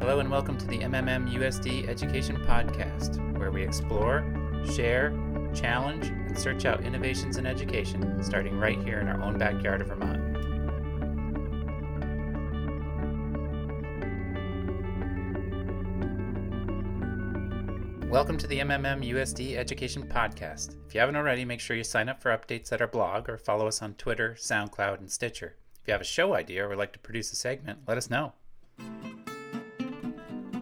Hello and welcome to the MMM USD Education Podcast, where we explore, share, challenge, and search out innovations in education, starting right here in our own backyard of Vermont. Welcome to the MMM USD Education Podcast. If you haven't already, make sure you sign up for updates at our blog or follow us on Twitter, SoundCloud, and Stitcher. If you have a show idea or would like to produce a segment, let us know.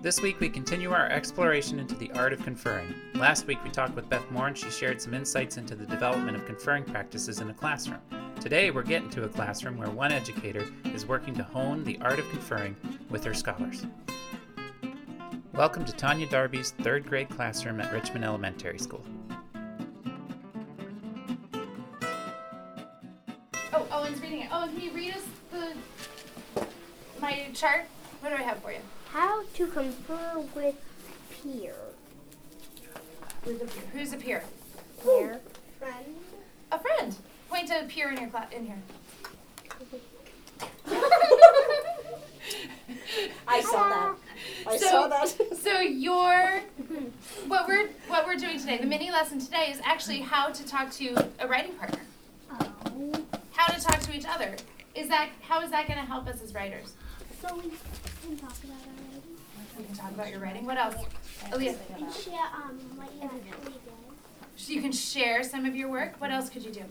This week, we continue our exploration into the art of conferring. Last week, we talked with Beth Moore and she shared some insights into the development of conferring practices in a classroom. Today, we're getting to a classroom where one educator is working to hone the art of conferring with her scholars. Welcome to Tonya Darby's third grade classroom at Richmond Elementary School. Oh, oh Owen's reading it. Owen, oh, can you read us the my chart? What do I have for you? How to confer with peer. Who's a peer? Who's a peer? Peer. Friend. A friend. Point to a peer in your class in here. I saw that. I So- saw that. So your what we're what we're doing today, the mini lesson today is actually how to talk to a writing partner. Oh. How to talk to each other. Is that how is that going to help us as writers? So we can talk about it We can talk about your writing. What else? Aaliyah, already. Share um what you actually did. you can share some of your work. What else could you do?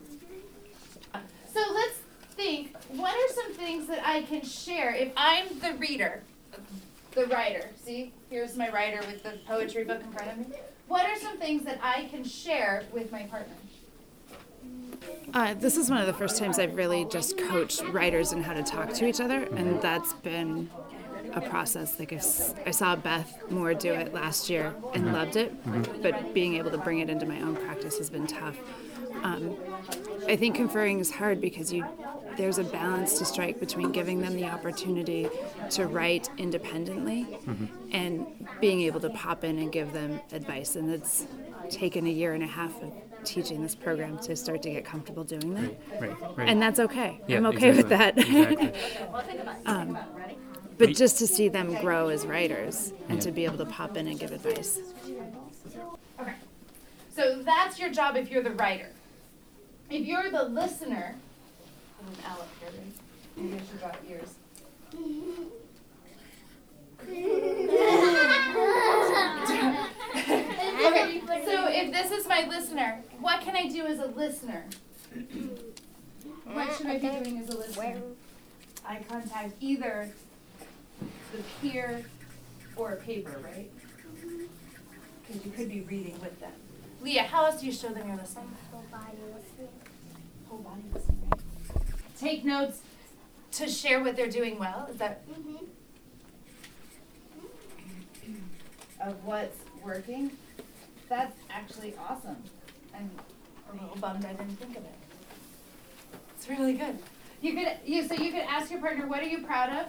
So let's think. What are some things that I can share if I'm the reader, the writer? See, here's my writer with the poetry book in front of me. What are some things that I can share with my partner? Uh, this is one of the first times I've really just coached writers in how to talk to each other, and that's been a process. Like I, s- I saw Beth Moore do it last year and loved it, but being able to bring it into my own practice has been tough. Um, I think conferring is hard because you there's a balance to strike between giving them the opportunity to write independently and being able to pop in and give them advice. And it's taken a year and a half of teaching this program to start to get comfortable doing that. Right, right. And that's okay. Yeah, I'm okay with that. exactly, um, but just to see them grow as writers and to be able to pop in and give advice. Okay. So that's your job if you're the writer. If you're the listener, put an L up here, right? Maybe I should draw ears. Okay, so if this is my listener, what can I do as a listener? What should I be doing as a listener? Eye contact, either the peer or a paper, right? Because you could be reading with them. Leah, how else do you show them you're listening? Whole body listening. Whole body listening, right? Take notes to share what they're doing well. Is that Mm-hmm. of what's working? That's actually awesome. I'm a little bummed I didn't think of it. It's really good. You could you so you could ask your partner, what are you proud of?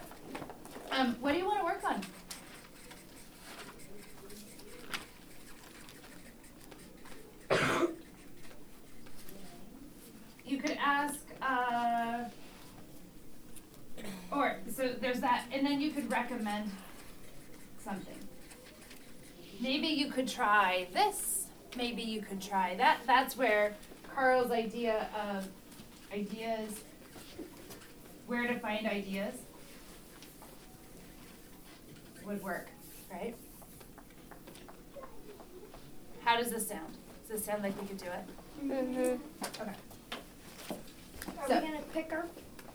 Um, what do you want to work on? you could ask, uh, or so there's that, and then you could recommend something. Maybe you could try this. Maybe you could try that. That's where Carl's idea of ideas, where to find ideas, would work, right? How does this sound? Does this sound like we could do it? Mm-hmm. Okay. Are So- we gonna pick our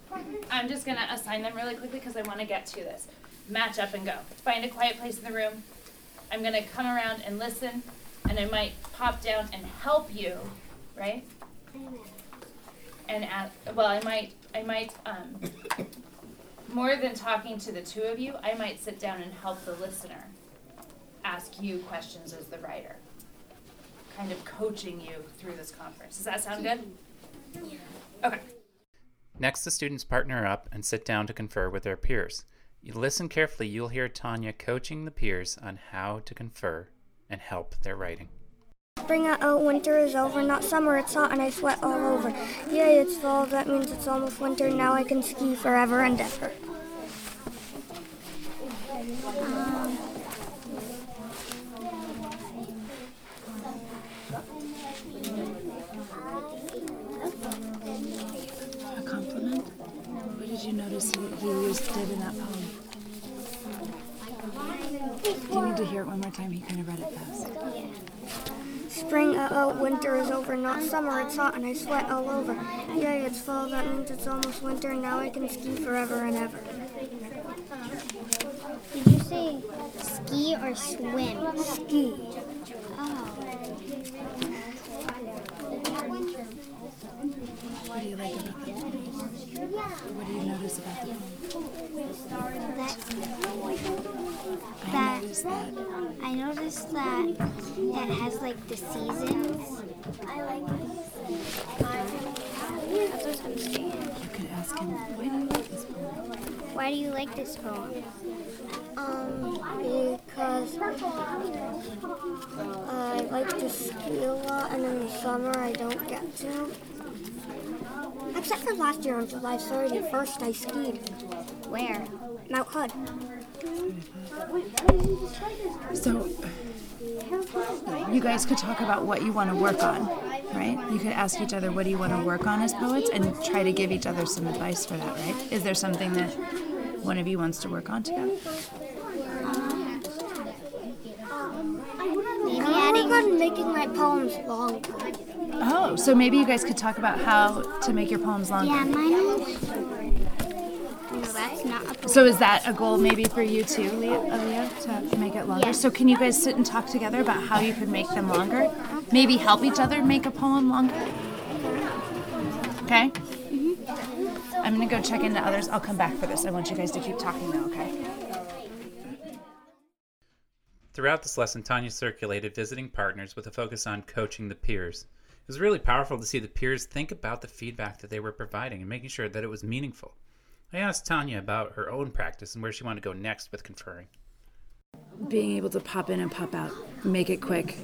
partner? I'm just gonna assign them really quickly because I want to get to this. Match up and go. Find a quiet place in the room. I'm gonna come around and listen, and I might pop down and help you, right? And add, well, I might, I might, um, more than talking to the two of you, I might sit down and help the listener ask you questions as the writer, kind of coaching you through this conference. Does that sound good? Okay. Next, the students partner up and sit down to confer with their peers. You listen carefully, you'll hear Tonya coaching the peers on how to confer and help their writing. Spring out, oh, winter is over, not summer, it's hot and I sweat all over. Yay, it's fall, that means it's almost winter, now I can ski forever and ever. A compliment? What did you notice you, he used did in that poem? Do you need to hear it one more time? He kind of read it fast. Spring, uh oh, winter is over, not summer, it's hot and I sweat all over. Yay, it's fall, that means it's almost winter, now I can ski forever and ever. Did you say ski or swim? Ski. Oh. What do you like about the poem? What do you notice about the poem? That- noticed that. I noticed that it has like the seasons. I like You could ask him, why do you like this poem? Why do you like this poem? Um, because I like to ski a lot, and in the summer I don't get to. Except for last year on July 31st, I skied Where? Mount Hood. So, you guys could talk about what you want to work on, right? You could ask each other, what do you want to work on as poets, and try to give each other some advice for that, right? Is there something that one of you wants to work on together? Maybe I adding. work on making my poems longer. Oh, so maybe you guys could talk about how to make your poems longer. Yeah, mine is. Not a poem. So is that a goal maybe for you too, Leah, Leah, to make it longer? Yes. So can you guys sit and talk together about how you could make them longer? Maybe help each other make a poem longer? Okay? Mm-hmm. I'm gonna go check into others. I'll come back for this. I want you guys to keep talking though, okay? Throughout this lesson, Tonya circulated visiting partners with a focus on coaching the peers. It was really powerful to see the peers think about the feedback that they were providing and making sure that it was meaningful. I asked Tonya about her own practice and where she wanted to go next with conferring. Being able to pop in and pop out, make it quick,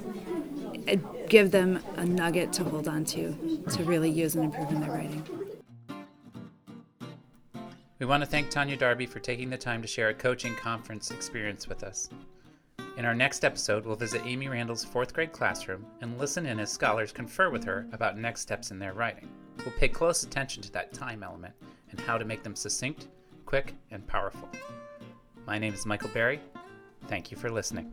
uh, give them a nugget to hold on to, to really use and improve in their writing. We want to thank Tonya Darby for taking the time to share a coaching conference experience with us. In our next episode, we'll visit Amy Randall's fourth grade classroom and listen in as scholars confer with her about next steps in their writing. We'll pay close attention to that time element and how to make them succinct, quick, and powerful. My name is Michael Berry. Thank you for listening.